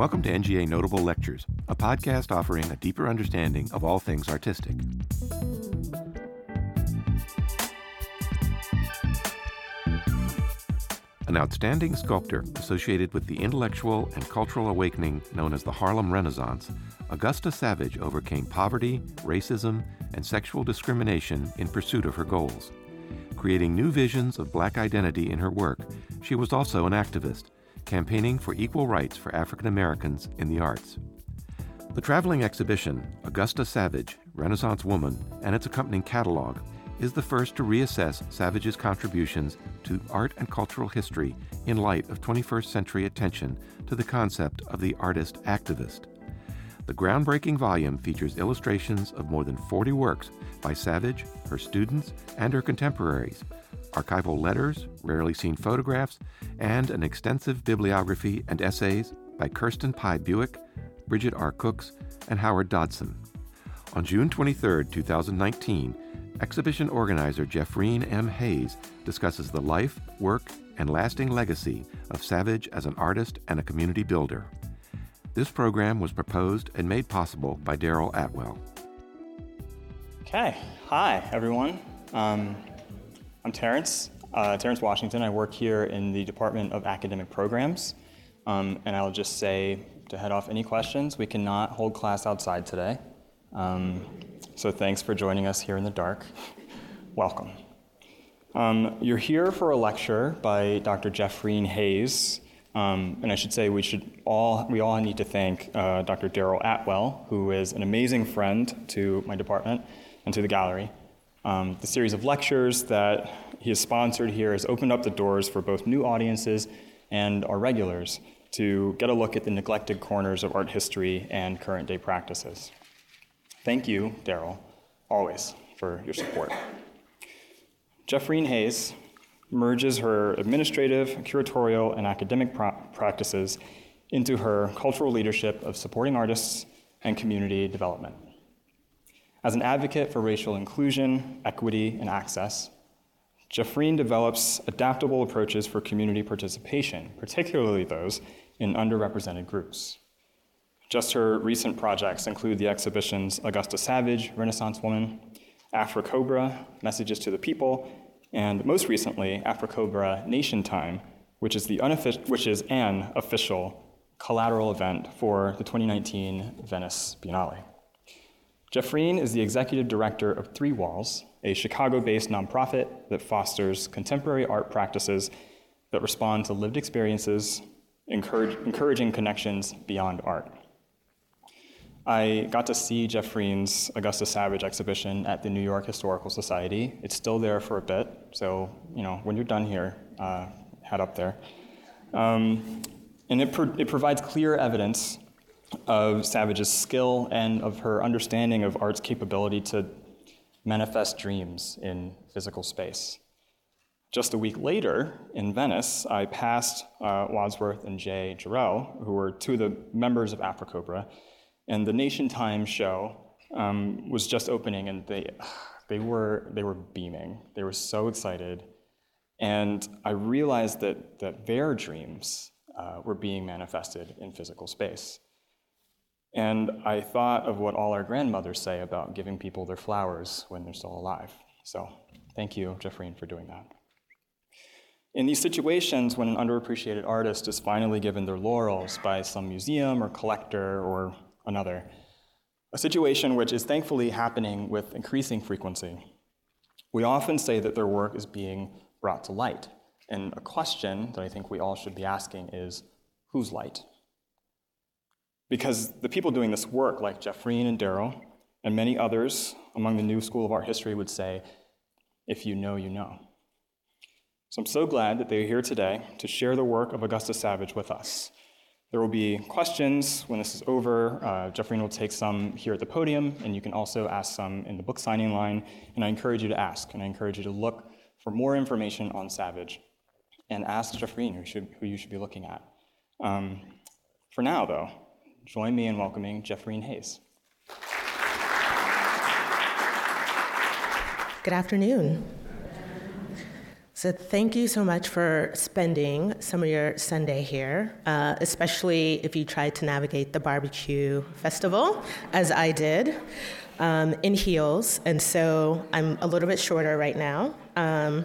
Welcome to NGA Notable Lectures, a podcast offering a deeper understanding of all things artistic. An outstanding sculptor associated with the intellectual and cultural awakening known as the Harlem Renaissance, Augusta Savage overcame poverty, racism, and sexual discrimination in pursuit of her goals. Creating new visions of black identity in her work, she was also an activist, campaigning for equal rights for African Americans in the arts. The traveling exhibition, Augusta Savage, Renaissance Woman, and its accompanying catalog, is the first to reassess Savage's contributions to art and cultural history in light of 21st century attention to the concept of the artist activist. The groundbreaking volume features illustrations of more than 40 works by Savage, her students, and her contemporaries, archival letters, rarely seen photographs, and an extensive bibliography and essays by Kirsten Pai Buick, Bridget R. Cooks, and Howard Dodson. On June 23, 2019, exhibition organizer Jeffreen M. Hayes discusses the life, work, and lasting legacy of Savage as an artist and a community builder. This program was proposed and made possible by Daryl Atwell. Okay, hi everyone. Um, I'm Terrence, uh, Terrence Washington. I work here in the Department of Academic Programs. Um, and I'll just say to head off any questions, we cannot hold class outside today. Um, so thanks for joining us here in the dark. Welcome. Um, you're here for a lecture by Dr. Jeffreen Hayes. Um, and I should say we should all we all need to thank uh, Dr. Daryl Atwell, who is an amazing friend to my department and to the gallery. Um, the series of lectures that he has sponsored here has opened up the doors for both new audiences and our regulars to get a look at the neglected corners of art history and current day practices. Thank you, Daryl, always for your support. Jeffreen Hayes merges her administrative, curatorial, and academic pro- practices into her cultural leadership of supporting artists and community development. As an advocate for racial inclusion, equity, and access, Jeffreen develops adaptable approaches for community participation, particularly those in underrepresented groups. Just her recent projects include the exhibitions Augusta Savage, Renaissance Woman, AfriCOBRA, Messages to the People, and most recently, AfriCOBRA Nation Time, which is, the unoffic- which is an official collateral event for the 2019 Venice Biennale. Jeffreen is the executive director of Three Walls, a Chicago based nonprofit that fosters contemporary art practices that respond to lived experiences, encourage, encouraging connections beyond art. I got to see Jeffreen's Augusta Savage exhibition at the New York Historical Society. It's still there for a bit, so you know when you're done here, uh, head up there. Um, and it, pro- it provides clear evidence of Savage's skill and of her understanding of art's capability to manifest dreams in physical space. Just a week later, in Venice, I passed uh, Wadsworth and Jae Jarrell, who were two of the members of AfriCOBRA, and the Nation Times show um, was just opening, and they, they, were, they were beaming. They were so excited. And I realized that, that their dreams uh, were being manifested in physical space. And I thought of what all our grandmothers say about giving people their flowers when they're still alive. So thank you, Jeffreen, for doing that. In these situations, when an underappreciated artist is finally given their laurels by some museum or collector or another, a situation which is thankfully happening with increasing frequency, we often say that their work is being brought to light. And a question that I think we all should be asking is whose light? Because the people doing this work, like Jeffreen and Daryl, and many others among the new school of art history, would say, if you know, you know. So I'm so glad that they're here today to share the work of Augusta Savage with us. There will be questions when this is over. Uh, Jeffreen will take some here at the podium, and you can also ask some in the book signing line. And I encourage you to ask, and I encourage you to look for more information on Savage and ask Jeffreen who, should, who you should be looking at. Um, for now, though, Join me in welcoming Jeffreen Hayes. Good afternoon. So, thank you so much for spending some of your Sunday here, uh, especially if you tried to navigate the barbecue festival, as I did, um, in heels. And so I'm a little bit shorter right now. Um,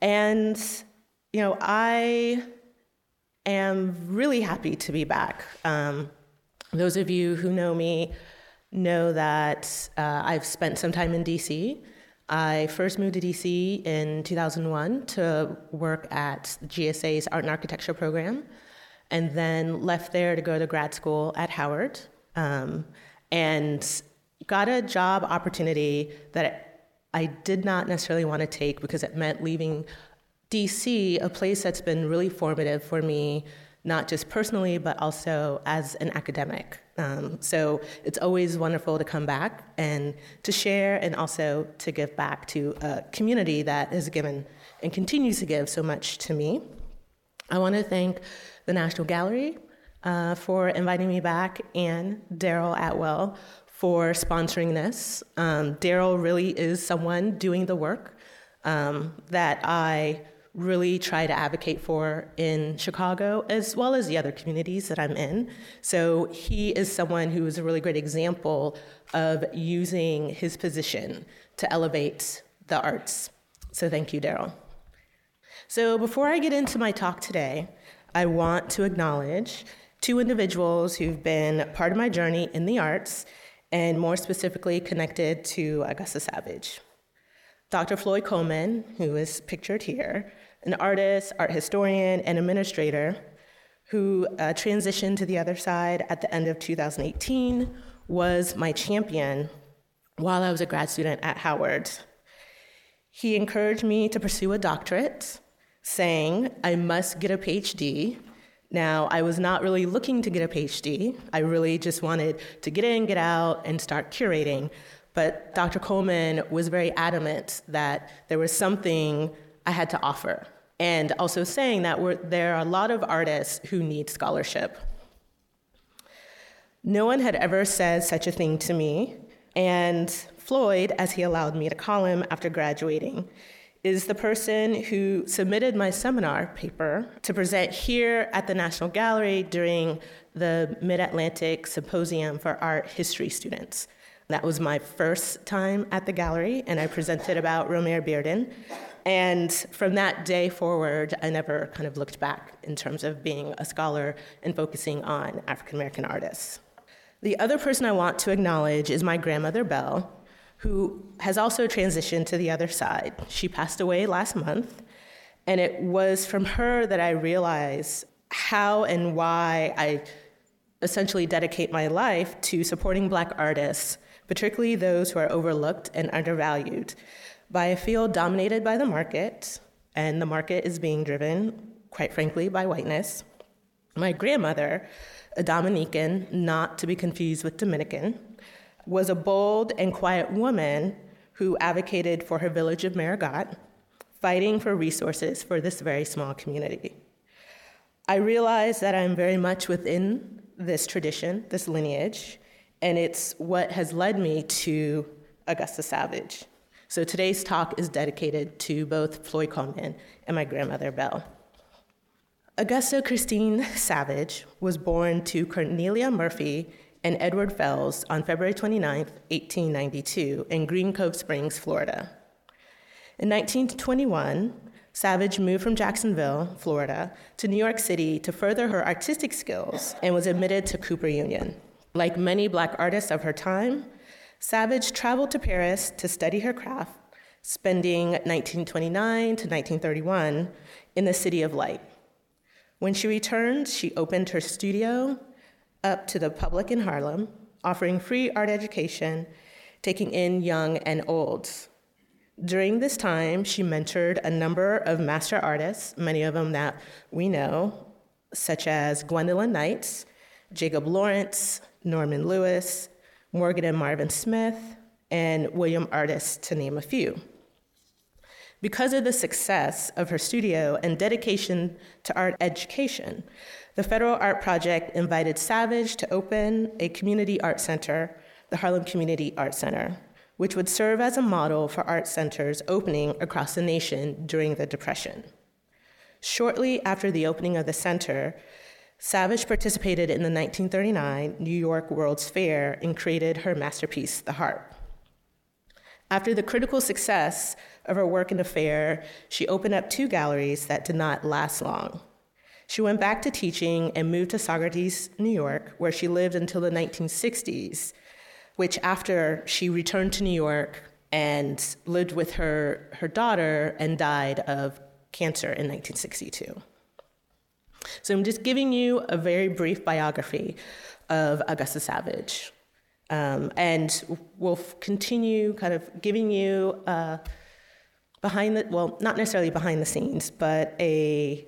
and, you know, I am really happy to be back. Um, those of you who know me know that uh, I've spent some time in DC. I first moved to DC in 2001 to work at GSA's Art and Architecture program, and then left there to go to grad school at Howard, um, and got a job opportunity that I did not necessarily want to take because it meant leaving DC, a place that's been really formative for me not just personally, but also as an academic. Um, so it's always wonderful to come back and to share and also to give back to a community that has given and continues to give so much to me. I want to thank the National Gallery uh, for inviting me back and Daryl Atwell for sponsoring this. Um, Daryl really is someone doing the work um, that I really try to advocate for in Chicago, as well as the other communities that I'm in. So he is someone who is a really great example of using his position to elevate the arts. So thank you, Daryl. So before I get into my talk today, I want to acknowledge two individuals who've been part of my journey in the arts and more specifically connected to Augusta Savage. Dr. Floyd Coleman, who is pictured here, an artist, art historian, and administrator who uh, transitioned to the other side at the end of 2018, was my champion while I was a grad student at Howard. He encouraged me to pursue a doctorate, saying I must get a PhD. Now, I was not really looking to get a PhD. I really just wanted to get in, get out, and start curating. But Dr. Coleman was very adamant that there was something I had to offer and also saying that there are a lot of artists who need scholarship. No one had ever said such a thing to me, and Floyd, as he allowed me to call him after graduating, is the person who submitted my seminar paper to present here at the National Gallery during the Mid Atlantic Symposium for Art History Students. That was my first time at the gallery, and I presented about Romare Bearden. And from that day forward, I never kind of looked back in terms of being a scholar and focusing on African American artists. The other person I want to acknowledge is my grandmother, Belle, who has also transitioned to the other side. She passed away last month, and it was from her that I realized how and why I essentially dedicate my life to supporting Black artists, particularly those who are overlooked and undervalued by a field dominated by the market, and the market is being driven, quite frankly, by whiteness. My grandmother, a Dominican, not to be confused with Dominican, was a bold and quiet woman who advocated for her village of Marigot, fighting for resources for this very small community. I realize that I'm very much within this tradition, this lineage, and it's what has led me to Augusta Savage. So today's talk is dedicated to both Floyd Coleman and my grandmother, Belle. Augusta Christine Savage was born to Cornelia Murphy and Edward Fells on February 29, 1892, in Green Cove Springs, Florida. In 1921, Savage moved from Jacksonville, Florida, to New York City to further her artistic skills and was admitted to Cooper Union. Like many black artists of her time, Savage traveled to Paris to study her craft, spending 1929 to 1931 in the City of Light. When she returned, she opened her studio up to the public in Harlem, offering free art education, taking in young and olds. During this time, she mentored a number of master artists, many of them that we know, such as Gwendolyn Knight, Jacob Lawrence, Norman Lewis, Morgan and Marvin Smith, and William Artis, to name a few. Because of the success of her studio and dedication to art education, the Federal Art Project invited Savage to open a community art center, the Harlem Community Art Center, which would serve as a model for art centers opening across the nation during the Depression. Shortly after the opening of the center, Savage participated in the 1939 New York World's Fair and created her masterpiece, The Harp. After the critical success of her work in the fair, she opened up two galleries that did not last long. She went back to teaching and moved to Saugerties, New York, where she lived until the 1960s, which after she returned to New York and lived with her, her daughter and died of cancer in 1962. So I'm just giving you a very brief biography of Augusta Savage. Um, and we'll continue kind of giving you uh, behind the, well, not necessarily behind the scenes, but a,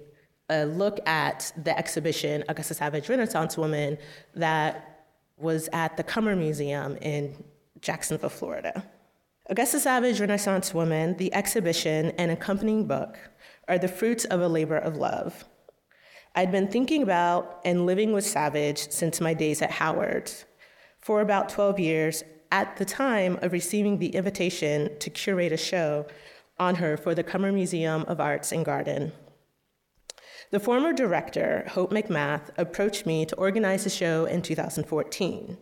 a look at the exhibition, Augusta Savage Renaissance Woman, that was at the Cummer Museum in Jacksonville, Florida. Augusta Savage Renaissance Woman, the exhibition, and accompanying book are the fruits of a labor of love. I'd been thinking about and living with Savage since my days at Howard. For about 12 years, at the time of receiving the invitation to curate a show on her for the Cummer Museum of Arts and Garden. The former director, Hope McMath, approached me to organize the show in 2014.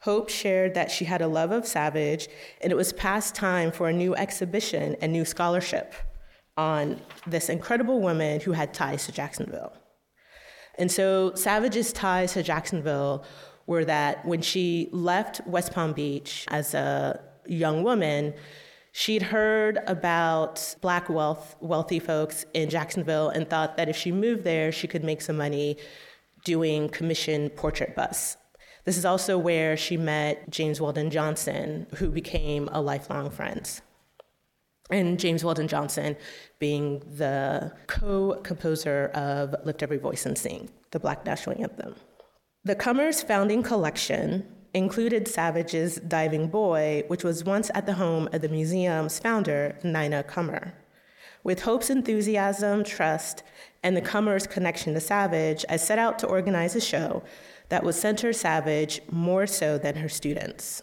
Hope shared that she had a love of Savage, and it was past time for a new exhibition and new scholarship on this incredible woman who had ties to Jacksonville. And so Savage's ties to Jacksonville were that when she left West Palm Beach as a young woman, she'd heard about black wealth, wealthy folks in Jacksonville and thought that if she moved there, she could make some money doing commission portrait busts. This is also where she met James Weldon Johnson, who became a lifelong friend and James Weldon Johnson being the co composer of Lift Every Voice and Sing, the Black National Anthem. The Cummer's founding collection included Savage's Diving Boy, which was once at the home of the museum's founder, Nina Cummer. With Hope's enthusiasm, trust, and the Cummer's connection to Savage, I set out to organize a show that would center Savage more so than her students.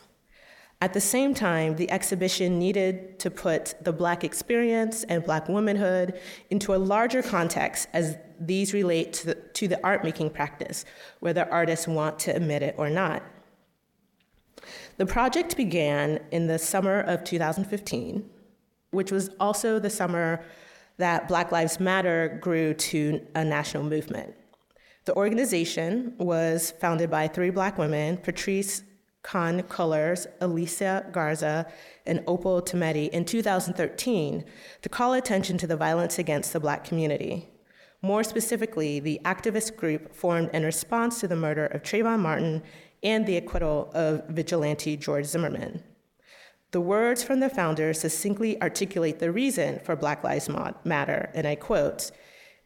At the same time, the exhibition needed to put the Black experience and Black womanhood into a larger context as these relate to the, to the art making practice, whether artists want to admit it or not. The project began in the summer of 2015, which was also the summer that Black Lives Matter grew to a national movement. The organization was founded by three Black women Patrisse Khan Cullors, Alicia Garza, and Opal Tometi in 2013 to call attention to the violence against the Black community. More specifically, the activist group formed in response to the murder of Trayvon Martin and the acquittal of vigilante George Zimmerman. The words from the founders succinctly articulate the reason for Black Lives Matter, and I quote,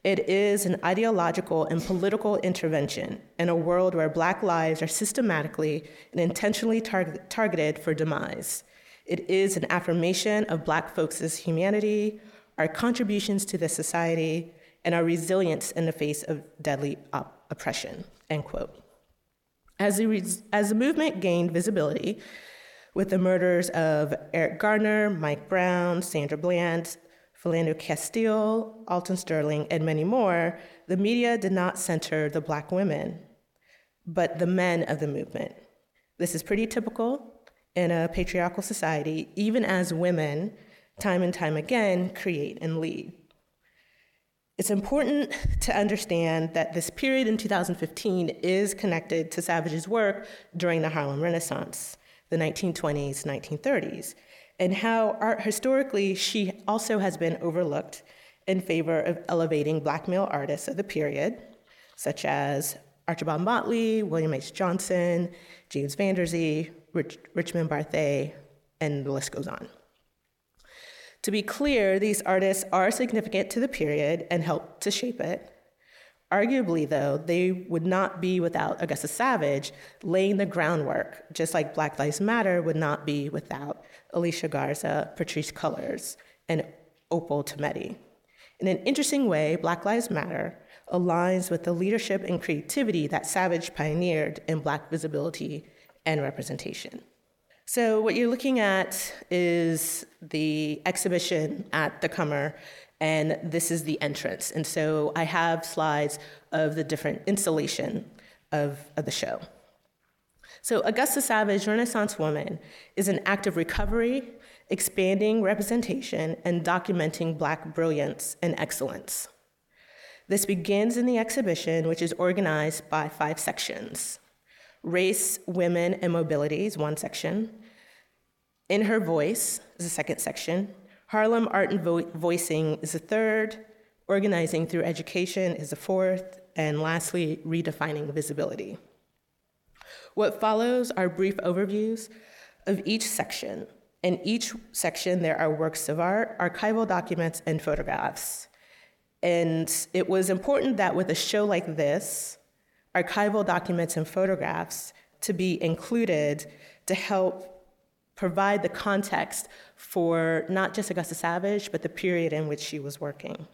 it is an ideological and political intervention in a world where Black lives are systematically and intentionally tar- targeted for demise. It is an affirmation of Black folks' humanity, our contributions to the society, and our resilience in the face of deadly op- oppression. End quote. As the, as the movement gained visibility, with the murders of Eric Garner, Mike Brown, Sandra Bland, Philando Castile, Alton Sterling, and many more, the media did not center the black women, but the men of the movement. This is pretty typical in a patriarchal society, even as women, time and time again, create and lead. It's important to understand that this period in 2015 is connected to Savage's work during the Harlem Renaissance, the 1920s, 1930s and how art historically she also has been overlooked in favor of elevating black male artists of the period, such as Archibald Motley, William H. Johnson, James Vanderzee, Rich, Richmond Barthé, and the list goes on. To be clear, these artists are significant to the period and help to shape it. Arguably, though, they would not be without Augusta Savage laying the groundwork, just like Black Lives Matter would not be without Alicia Garza, Patrisse Cullors, and Opal Tometi. In an interesting way, Black Lives Matter aligns with the leadership and creativity that Savage pioneered in Black visibility and representation. So, what you're looking at is the exhibition at the Cummer, and this is the entrance. And so, I have slides of the different installation of, of the show. So, Augusta Savage, Renaissance Woman, is an act of recovery, expanding representation, and documenting Black brilliance and excellence. This begins in the exhibition, which is organized by five sections Race, Women, and Mobility is one section. In Her Voice is the second section. Harlem Art and Vo- Voicing is the third. Organizing through Education is the fourth. And lastly, Redefining Visibility. What follows are brief overviews of each section. In each section, there are works of art, archival documents, and photographs. And it was important that with a show like this, archival documents and photographs to be included to help provide the context for not just Augusta Savage, but the period in which she was working.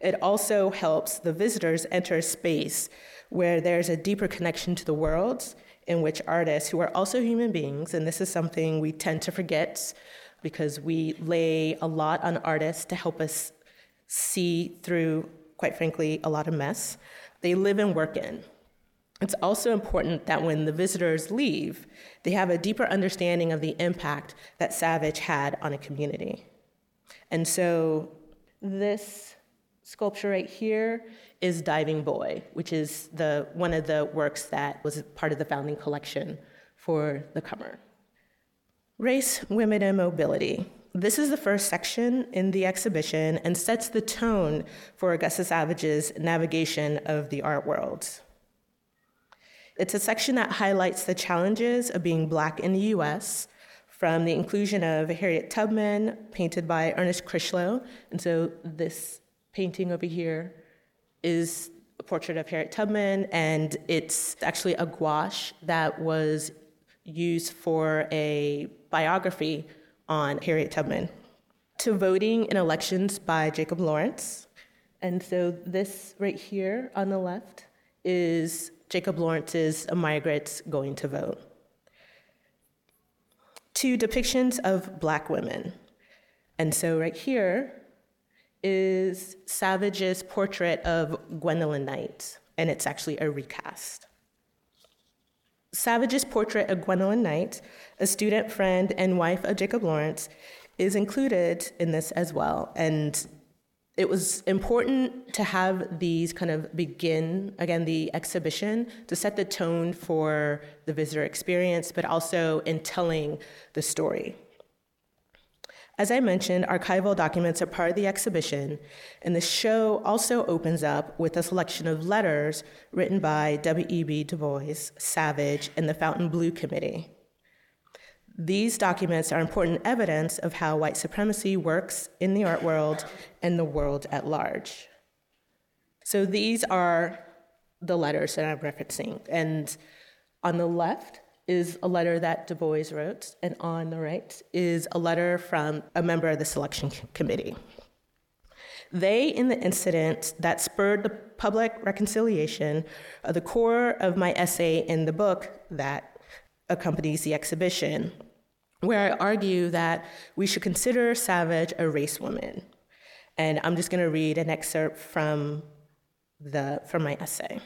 It also helps the visitors enter a space where there's a deeper connection to the world in which artists, who are also human beings, and this is something we tend to forget because we lay a lot on artists to help us see through, quite frankly, a lot of mess, they live and work in. It's also important that when the visitors leave, they have a deeper understanding of the impact that Savage had on a community. And so this sculpture right here is Diving Boy, which is the, one of the works that was part of the founding collection for the Cummer. Race, Women, and Mobility. This is the first section in the exhibition and sets the tone for Augusta Savage's navigation of the art world. It's a section that highlights the challenges of being Black in the US, from the inclusion of Harriet Tubman, painted by Ernest Crichlow. And so this painting over here is a portrait of Harriet Tubman, and it's actually a gouache that was used for a biography on Harriet Tubman. To voting in elections by Jacob Lawrence. And so this right here on the left is Jacob Lawrence's Migrants Going to Vote. Two depictions of black women. And so, right here is Savage's portrait of Gwendolyn Knight, and it's actually a recast. Savage's portrait of Gwendolyn Knight, a student friend and wife of Jacob Lawrence, is included in this as well. And it was important to have these kind of begin again the exhibition to set the tone for the visitor experience but also in telling the story. As i mentioned archival documents are part of the exhibition and the show also opens up with a selection of letters written by w.e.b du bois savage and the fontainebleau committee these documents are important evidence of how white supremacy works in the art world and the world at large. So these are the letters that I'm referencing. And on the left is a letter that Du Bois wrote, and on the right is a letter from a member of the selection committee. They, in the incident that spurred the public reconciliation, are the core of my essay in the book that accompanies the exhibition, where I argue that we should consider Savage a race woman. And I'm just going to read an excerpt from, the, from my essay.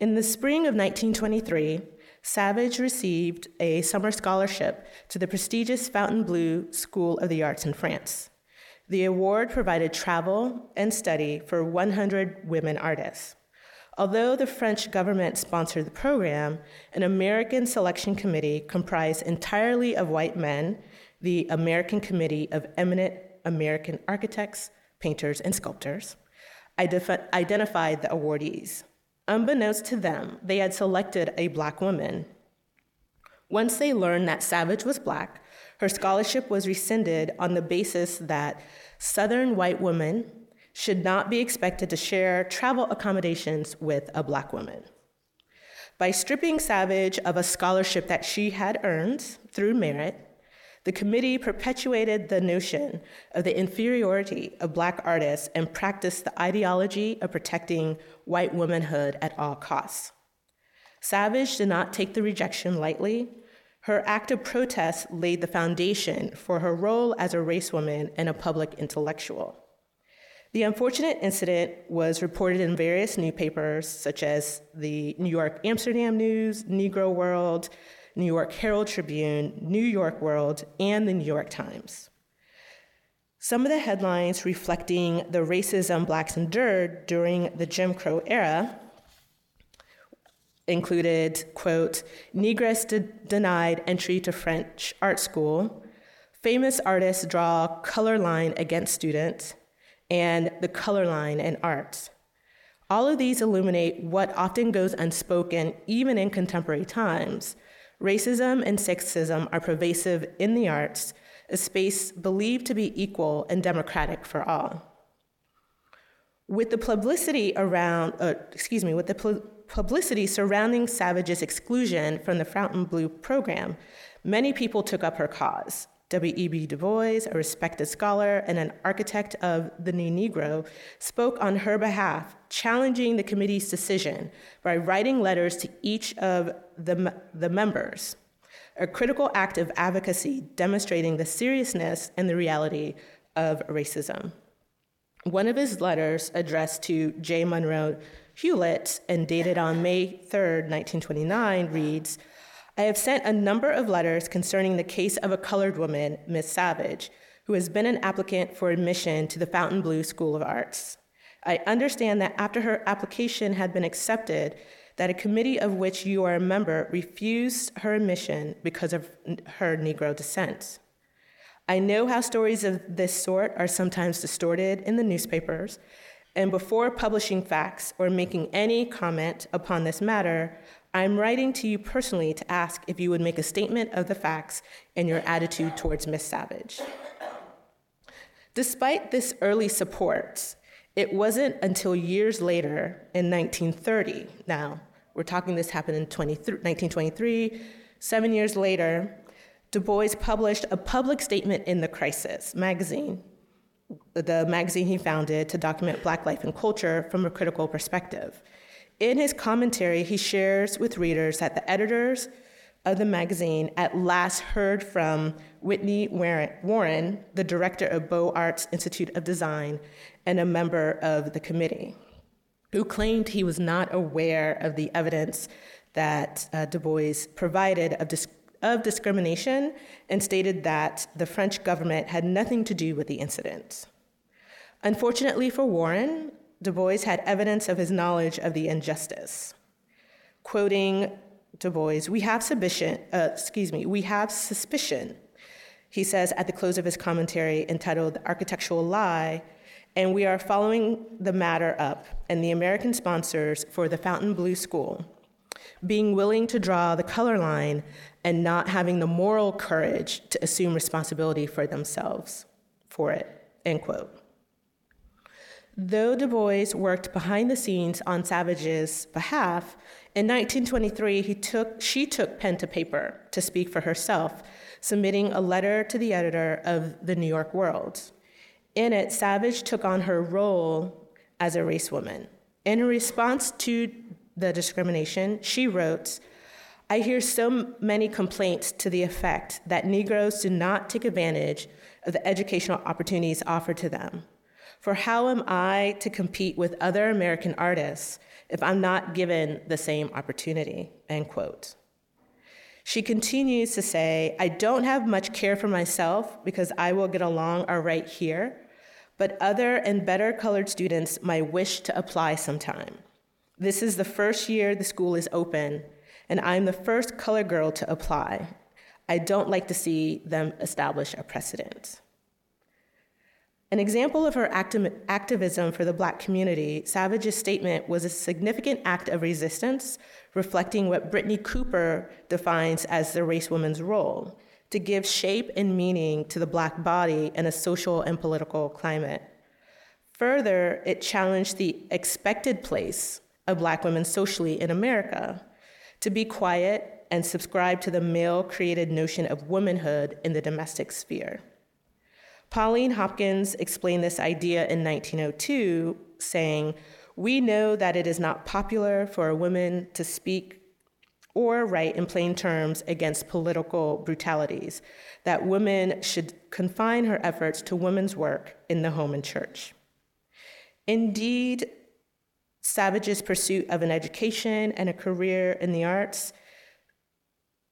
In the spring of 1923, Savage received a summer scholarship to the prestigious Fontainebleau School of the Arts in France. The award provided travel and study for 100 women artists. Although the French government sponsored the program, an American selection committee comprised entirely of white men, the American Committee of Eminent American Architects, Painters, and Sculptors, identified the awardees. Unbeknownst to them, they had selected a black woman. Once they learned that Savage was black, her scholarship was rescinded on the basis that Southern white women should not be expected to share travel accommodations with a black woman. By stripping Savage of a scholarship that she had earned through merit, the committee perpetuated the notion of the inferiority of black artists and practiced the ideology of protecting white womanhood at all costs. Savage did not take the rejection lightly. Her act of protest laid the foundation for her role as a race woman and a public intellectual. The unfortunate incident was reported in various newspapers, such as the New York Amsterdam News, Negro World, New York Herald Tribune, New York World, and the New York Times. Some of the headlines reflecting the racism blacks endured during the Jim Crow era included, quote, Negress de- denied entry to French art school, famous artists draw color line against students, and the color line in art. All of these illuminate what often goes unspoken even in contemporary times. Racism and sexism are pervasive in the arts, a space believed to be equal and democratic for all. With the publicity around, uh, excuse me, with the pu- publicity surrounding Savage's exclusion from the Fontainebleau program, many people took up her cause. W.E.B. Du Bois, a respected scholar and an architect of the New Negro, spoke on her behalf, challenging the committee's decision by writing letters to each of the, the members, a critical act of advocacy demonstrating the seriousness and the reality of racism. One of his letters, addressed to J. Monroe Hewlett and dated on May 3, 1929, reads I have sent a number of letters concerning the case of a colored woman, Miss Savage, who has been an applicant for admission to the Fontainebleau School of Arts. I understand that after her application had been accepted, that a committee of which you are a member refused her admission because of her Negro descent. I know how stories of this sort are sometimes distorted in the newspapers, and before publishing facts or making any comment upon this matter, I'm writing to you personally to ask if you would make a statement of the facts and your attitude towards Miss Savage. Despite this early support, it wasn't until years later in 1930, now we're talking this happened in 1923, seven years later, Du Bois published a public statement in The Crisis magazine the magazine he founded to document Black life and culture from a critical perspective. In his commentary, he shares with readers that the editors of the magazine at last heard from Whitney Warren, the director of Beaux Arts Institute of Design and a member of the committee, who claimed he was not aware of the evidence that uh, Du Bois provided of, dis- of discrimination and stated that the French government had nothing to do with the incident. Unfortunately for Warren, Du Bois had evidence of his knowledge of the injustice. Quoting Du Bois, we have suspicion, uh, excuse me, we have suspicion, he says at the close of his commentary entitled The Architectural Lie, and we are following the matter up, and the American sponsors for the Fontainebleau School, being willing to draw the color line and not having the moral courage to assume responsibility for themselves for it, end quote. Though Du Bois worked behind the scenes on Savage's behalf, in 1923 he took, she took pen to paper to speak for herself, submitting a letter to the editor of the New York World. In it, Savage took on her role as a race woman. In response to the discrimination, she wrote, I hear so many complaints to the effect that Negroes do not take advantage of the educational opportunities offered to them. For how am I to compete with other American artists if I'm not given the same opportunity? End quote. She continues to say, I don't have much care for myself because I will get along all right here, but other and better colored students might wish to apply sometime. This is the first year the school is open, and I'm the first colored girl to apply. I don't like to see them establish a precedent. An example of her activism for the Black community, Savage's statement was a significant act of resistance, reflecting what Brittney Cooper defines as the race woman's role to give shape and meaning to the Black body in a social and political climate. Further, it challenged the expected place of Black women socially in America to be quiet and subscribe to the male created notion of womanhood in the domestic sphere. Pauline Hopkins explained this idea in 1902, saying, We know that it is not popular for a woman to speak or write in plain terms against political brutalities, that women should confine her efforts to women's work in the home and church. Indeed, Savage's pursuit of an education and a career in the arts,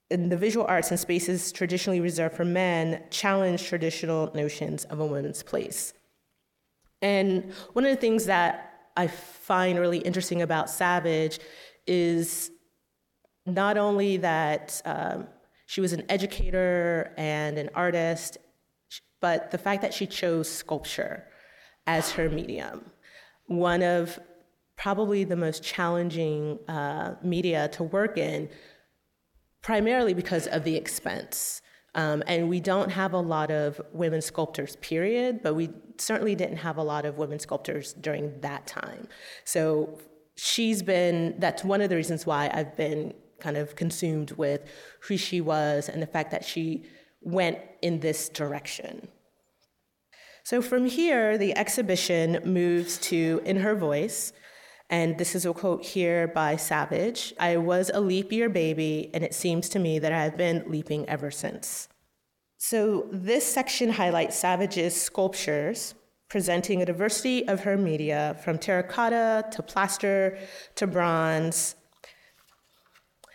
in the visual arts and spaces traditionally reserved for men, challenge traditional notions of a woman's place. And one of the things that I find really interesting about Savage is not only that um, she was an educator and an artist, but the fact that she chose sculpture as her medium. One of probably the most challenging uh, media to work in, primarily because of the expense. Um, and we don't have a lot of women sculptors, period, but we certainly didn't have a lot of women sculptors during that time. So she's been, that's one of the reasons why I've been kind of consumed with who she was and the fact that she went in this direction. So from here, the exhibition moves to In Her Voice, and this is a quote here by Savage I was a leap year baby, and it seems to me that I have been leaping ever since. So, this section highlights Savage's sculptures, presenting a diversity of her media from terracotta to plaster to bronze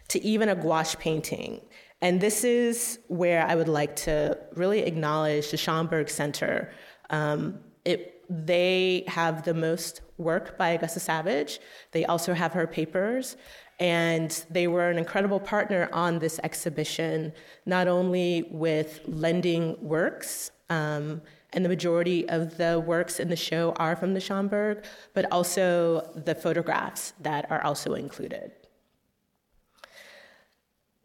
to even a gouache painting. And this is where I would like to really acknowledge the Schomburg Center. Um, it they have the most work by Augusta Savage. They also have her papers. And they were an incredible partner on this exhibition, not only with lending works, um, and the majority of the works in the show are from the Schomburg, but also the photographs that are also included.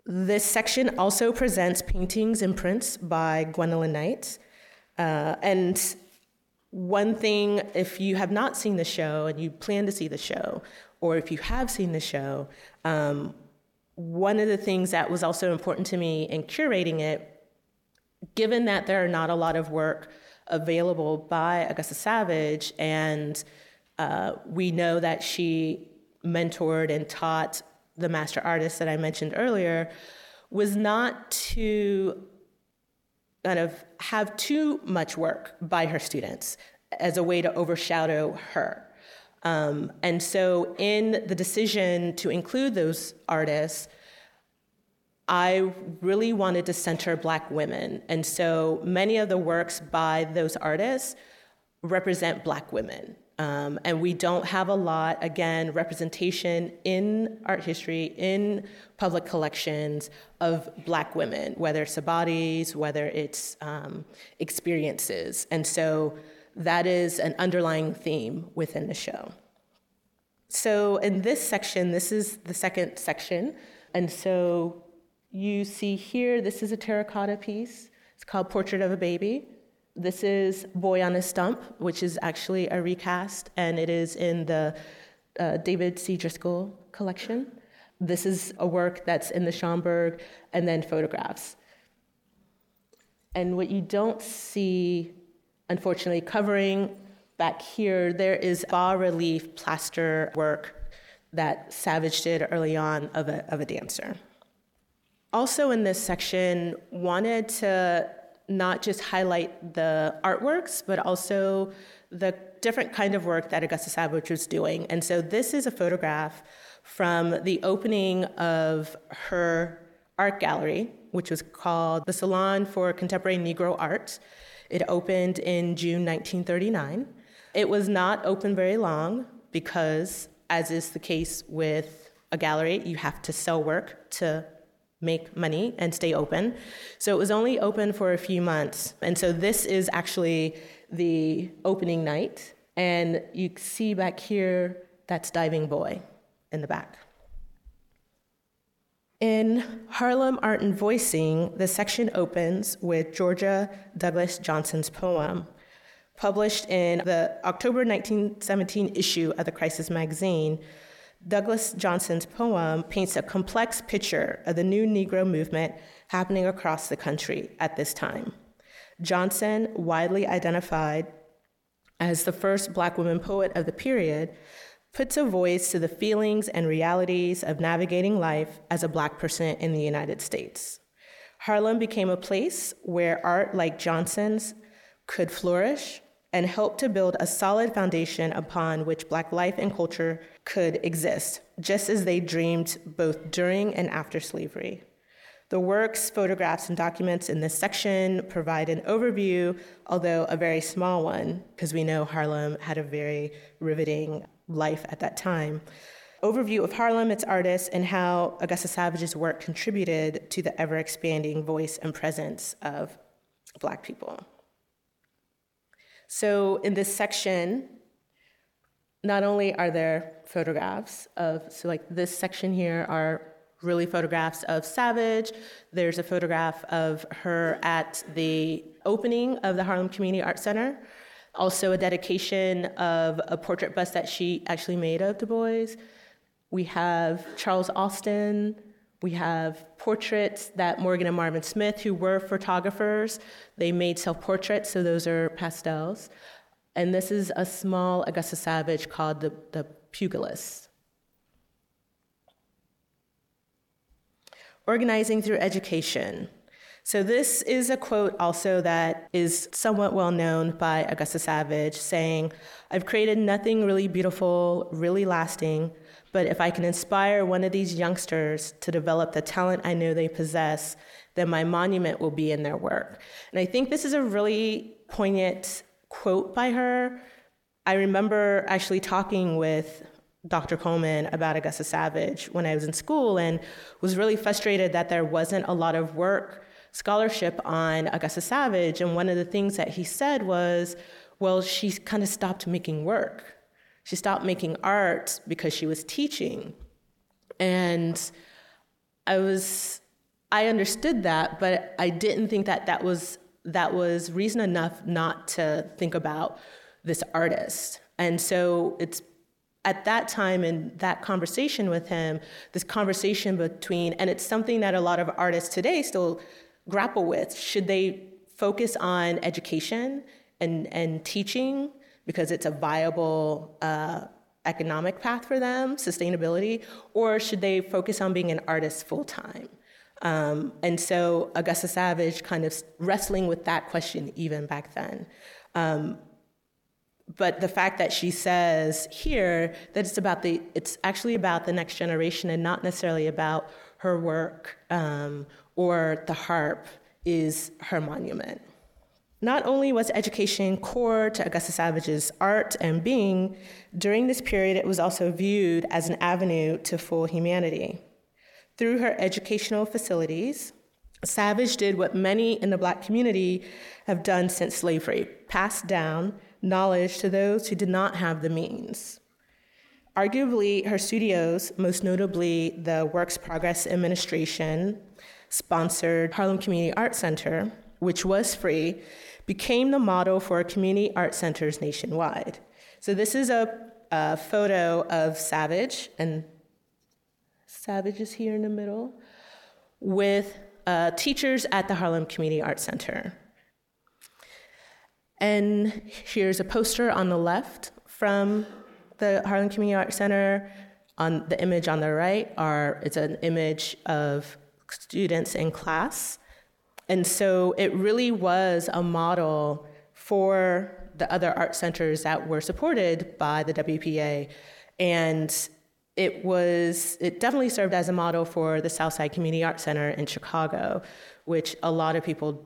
This section also presents paintings and prints by Gwendolyn Knight. Uh, and one thing, if you have not seen the show and you plan to see the show, or if you have seen the show, um, one of the things that was also important to me in curating it, given that there are not a lot of work available by Augusta Savage, and uh, we know that she mentored and taught the master artists that I mentioned earlier, was not to kind of have too much work by her students as a way to overshadow her. Um, and so, in the decision to include those artists, I really wanted to center Black women. And so, many of the works by those artists represent Black women. Um, and we don't have a lot, again, representation in art history, in public collections of Black women, whether it's bodies, whether it's um, experiences. And so that is an underlying theme within the show. So in this section, this is the second section. And so you see here, this is a terracotta piece. It's called Portrait of a Baby. This is Boy on a Stump, which is actually a recast, and it is in the uh, David C. Driskell collection. This is a work that's in the Schomburg, and then photographs. And what you don't see, unfortunately, covering back here, there is bas relief plaster work that Savage did early on of a, of a dancer. Also, in this section, wanted to not just highlight the artworks, but also the different kind of work that Augusta Savage was doing. And so this is a photograph from the opening of her art gallery, which was called the Salon for Contemporary Negro Art. It opened in June 1939. It was not open very long because, as is the case with a gallery, you have to sell work to make money and stay open. So it was only open for a few months. And so this is actually the opening night. And you see back here, that's Diving Boy in the back. In Harlem Art and Voicing, the section opens with Georgia Douglas Johnson's poem. Published in the October 1917 issue of the Crisis magazine, Douglas Johnson's poem paints a complex picture of the new Negro movement happening across the country at this time. Johnson, widely identified as the first black woman poet of the period, puts a voice to the feelings and realities of navigating life as a Black person in the United States. Harlem became a place where art like Johnson's could flourish and help to build a solid foundation upon which Black life and culture could exist, just as they dreamed both during and after slavery. The works, photographs, and documents in this section provide an overview, although a very small one, because we know Harlem had a very riveting life at that time. Overview of Harlem, its artists, and how Augusta Savage's work contributed to the ever expanding voice and presence of Black people. So, in this section, not only are there photographs of, so like this section here are really photographs of Savage. There's a photograph of her at the opening of the Harlem Community Art Center. Also, a dedication of a portrait bust that she actually made of Du Bois. We have Charles Alston. We have portraits that Morgan and Marvin Smith, who were photographers, they made self portraits, so those are pastels. And this is a small Augusta Savage called the, the Pugilist. Organizing through education. So, this is a quote also that is somewhat well known by Augusta Savage, saying, I've created nothing really beautiful, really lasting, but if I can inspire one of these youngsters to develop the talent I know they possess, then my monument will be in their work. And I think this is a really poignant quote by her. I remember actually talking with Dr. Coleman about Augusta Savage when I was in school and was really frustrated that there wasn't a lot of work, scholarship on Augusta Savage. And one of the things that he said was, well, she kind of stopped making work. She stopped making art because she was teaching. And I was I understood that, but I didn't think that that was that was reason enough not to think about this artist. And so it's at that time in that conversation with him, this conversation between, and it's something that a lot of artists today still grapple with. Should they focus on education and, and teaching because it's a viable uh, economic path for them, sustainability, or should they focus on being an artist full time? Um, and so Augusta Savage kind of wrestling with that question even back then. Um, but the fact that she says here that it's about the it's actually about the next generation and not necessarily about her work um, or the harp is her monument. Not only was education core to Augusta Savage's art and being, during this period it was also viewed as an avenue to full humanity. Through her educational facilities, Savage did what many in the black community have done since slavery passed down knowledge to those who did not have the means. Arguably, her studios, most notably the Works Progress Administration sponsored Harlem Community Art Center, which was free, became the model for community art centers nationwide. So this is a, a photo of Savage, and Savage is here in the middle, with uh, teachers at the Harlem Community Art Center. And here's a poster on the left from the Harlem Community Art Center. On the image on the right are it's an image of students in class and so it really was a model for the other art centers that were supported by the WPA. And it was it definitely served as a model for the Southside Community Art Center in Chicago, which a lot of people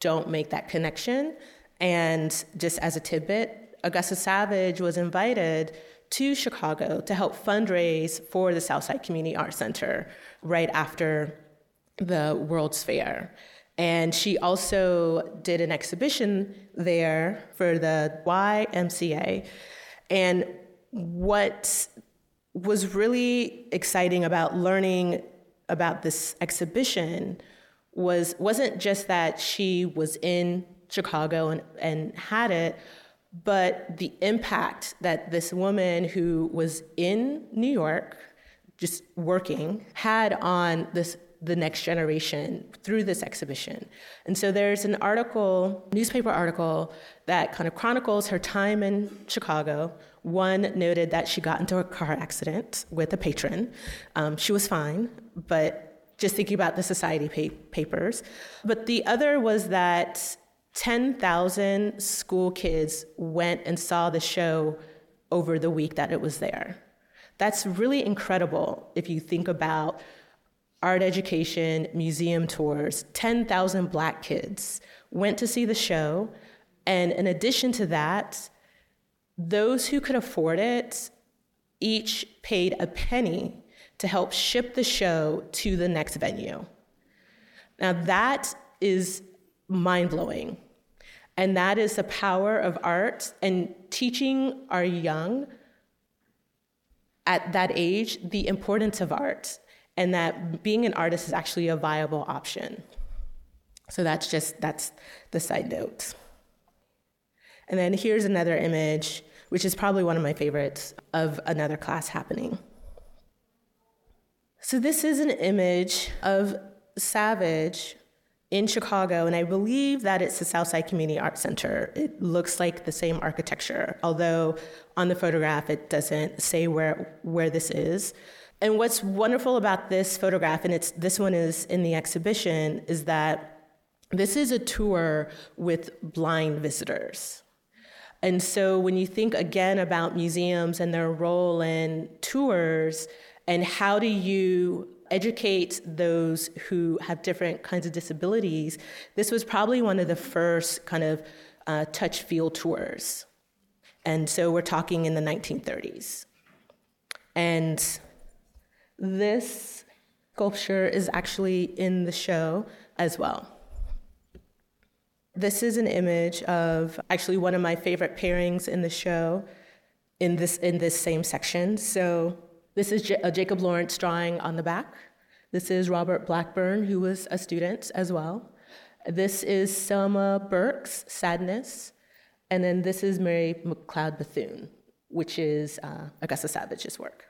don't make that connection. And just as a tidbit, Augusta Savage was invited to Chicago to help fundraise for the Southside Community Art Center right after the World's Fair. And she also did an exhibition there for the YMCA. And what was really exciting about learning about this exhibition was wasn't just that she was in Chicago and, and had it, but the impact that this woman who was in New York, just working, had on this the next generation through this exhibition. And so there's an article, newspaper article, that kind of chronicles her time in Chicago. One noted that she got into a car accident with a patron. Um, she was fine, but just thinking about the society pa- papers. But the other was that 10,000 school kids went and saw the show over the week that it was there. That's really incredible if you think about art education, museum tours. 10,000 black kids went to see the show. And in addition to that, those who could afford it each paid a penny to help ship the show to the next venue. Now, that is mind blowing. And that is the power of art and teaching our young at that age the importance of art and that being an artist is actually a viable option. So that's just that's the side note. And then here's another image, which is probably one of my favorites of another class happening. So this is an image of Savage in Chicago, and I believe that it's the Southside Community Art Center. It looks like the same architecture, although on the photograph it doesn't say where, where this is. And what's wonderful about this photograph, and it's this one is in the exhibition, is that this is a tour with blind visitors. And so when you think again about museums and their role in tours, and how do you educate those who have different kinds of disabilities, this was probably one of the first kind of uh, touch field tours. And so we're talking in the 1930s. And this sculpture is actually in the show as well. This is an image of actually one of my favorite pairings in the show in this, in this same section. So this is J- Jacob Lawrence drawing on the back. This is Robert Blackburn, who was a student as well. This is Selma Burke's Sadness. And then this is Mary McLeod Bethune, which is uh, Augusta Savage's work.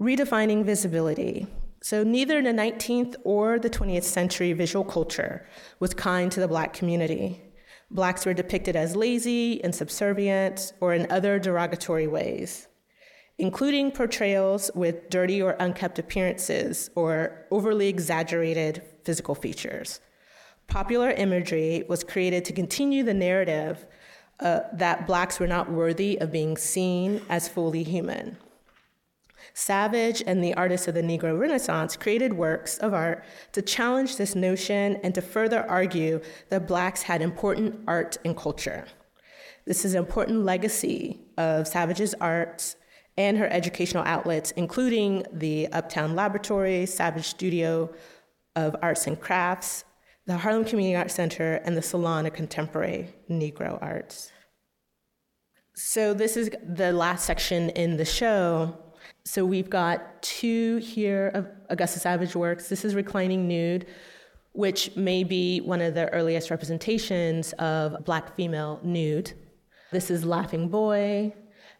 Redefining visibility. So, neither the 19th or the 20th century visual culture was kind to the Black community. Blacks were depicted as lazy and subservient or in other derogatory ways including portrayals with dirty or unkept appearances or overly exaggerated physical features. Popular imagery was created to continue the narrative uh, that blacks were not worthy of being seen as fully human. Savage and the artists of the Negro Renaissance created works of art to challenge this notion and to further argue that blacks had important art and culture. This is an important legacy of Savage's art and her educational outlets, including the Uptown Laboratory, Savage Studio of Arts and Crafts, the Harlem Community Arts Center, and the Salon of Contemporary Negro Arts. So, this is the last section in the show. So, we've got two here of Augusta Savage works. This is Reclining Nude, which may be one of the earliest representations of Black female nude. This is Laughing Boy,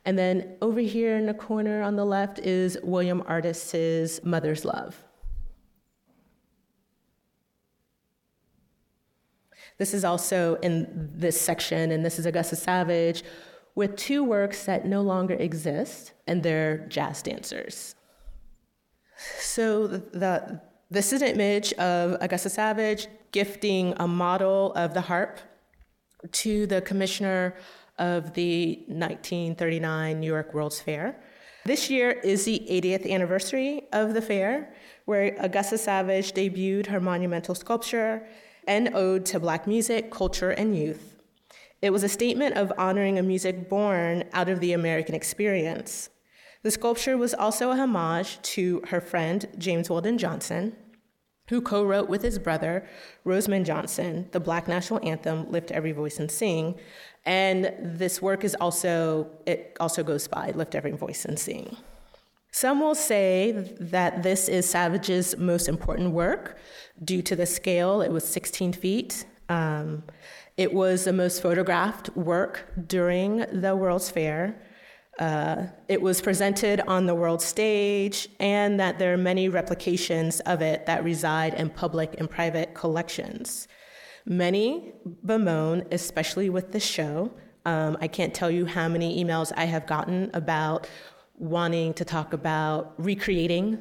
and then over here in the corner on the left is William Artis's Mother's Love. This is also in this section, and this is Augusta Savage with two works that no longer exist, and they're jazz dancers. So the, this is an image of Augusta Savage gifting a model of the harp to the commissioner of the 1939 New York World's Fair. This year is the 80th anniversary of the fair, where Augusta Savage debuted her monumental sculpture, An Ode to Black Music, Culture, and Youth. It was a statement of honoring a music born out of the American experience. The sculpture was also a homage to her friend, James Weldon Johnson, who co wrote with his brother, Rosamond Johnson, the Black National Anthem, Lift Every Voice and Sing, and this work is also, it also goes by Lift Every Voice and Sing. Some will say that this is Savage's most important work due to the scale. It was 16 feet. Um, it was the most photographed work during the World's Fair. Uh, it was presented on the world stage, and that there are many replications of it that reside in public and private collections. Many bemoan, especially with the show. Um, I can't tell you how many emails I have gotten about wanting to talk about recreating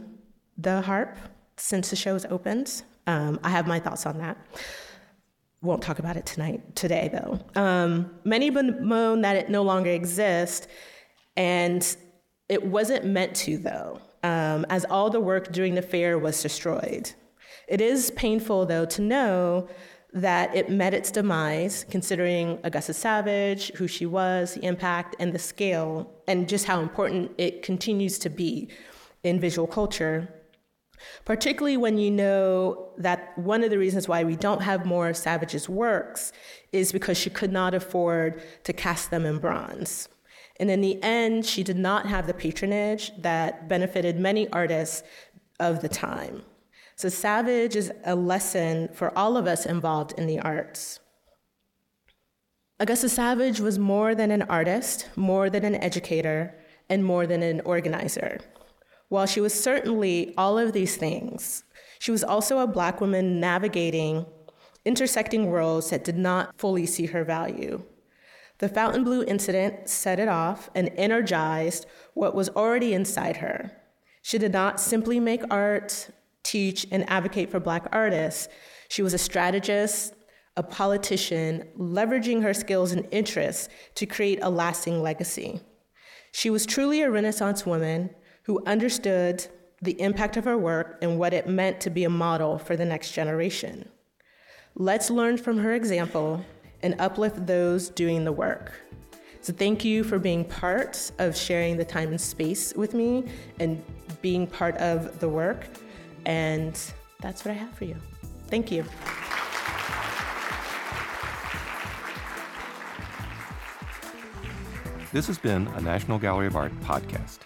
the harp since the show has opened. Um, I have my thoughts on that. Won't talk about it tonight, today though. Um, many bemoan that it no longer exists, and it wasn't meant to though, um, as all the work during the fair was destroyed. It is painful though to know that it met its demise, considering Augusta Savage, who she was, the impact, and the scale, and just how important it continues to be in visual culture particularly when you know that one of the reasons why we don't have more of Savage's works is because she could not afford to cast them in bronze. And in the end, she did not have the patronage that benefited many artists of the time. So, Savage is a lesson for all of us involved in the arts. Augusta Savage was more than an artist, more than an educator, and more than an organizer. While she was certainly all of these things, she was also a Black woman navigating intersecting worlds that did not fully see her value. The Fontainebleau incident set it off and energized what was already inside her. She did not simply make art, teach, and advocate for Black artists. She was a strategist, a politician, leveraging her skills and interests to create a lasting legacy. She was truly a Renaissance woman who understood the impact of her work and what it meant to be a model for the next generation. Let's learn from her example and uplift those doing the work. So, thank you for being part of sharing the time and space with me and being part of the work. And that's what I have for you. Thank you. This has been a National Gallery of Art podcast.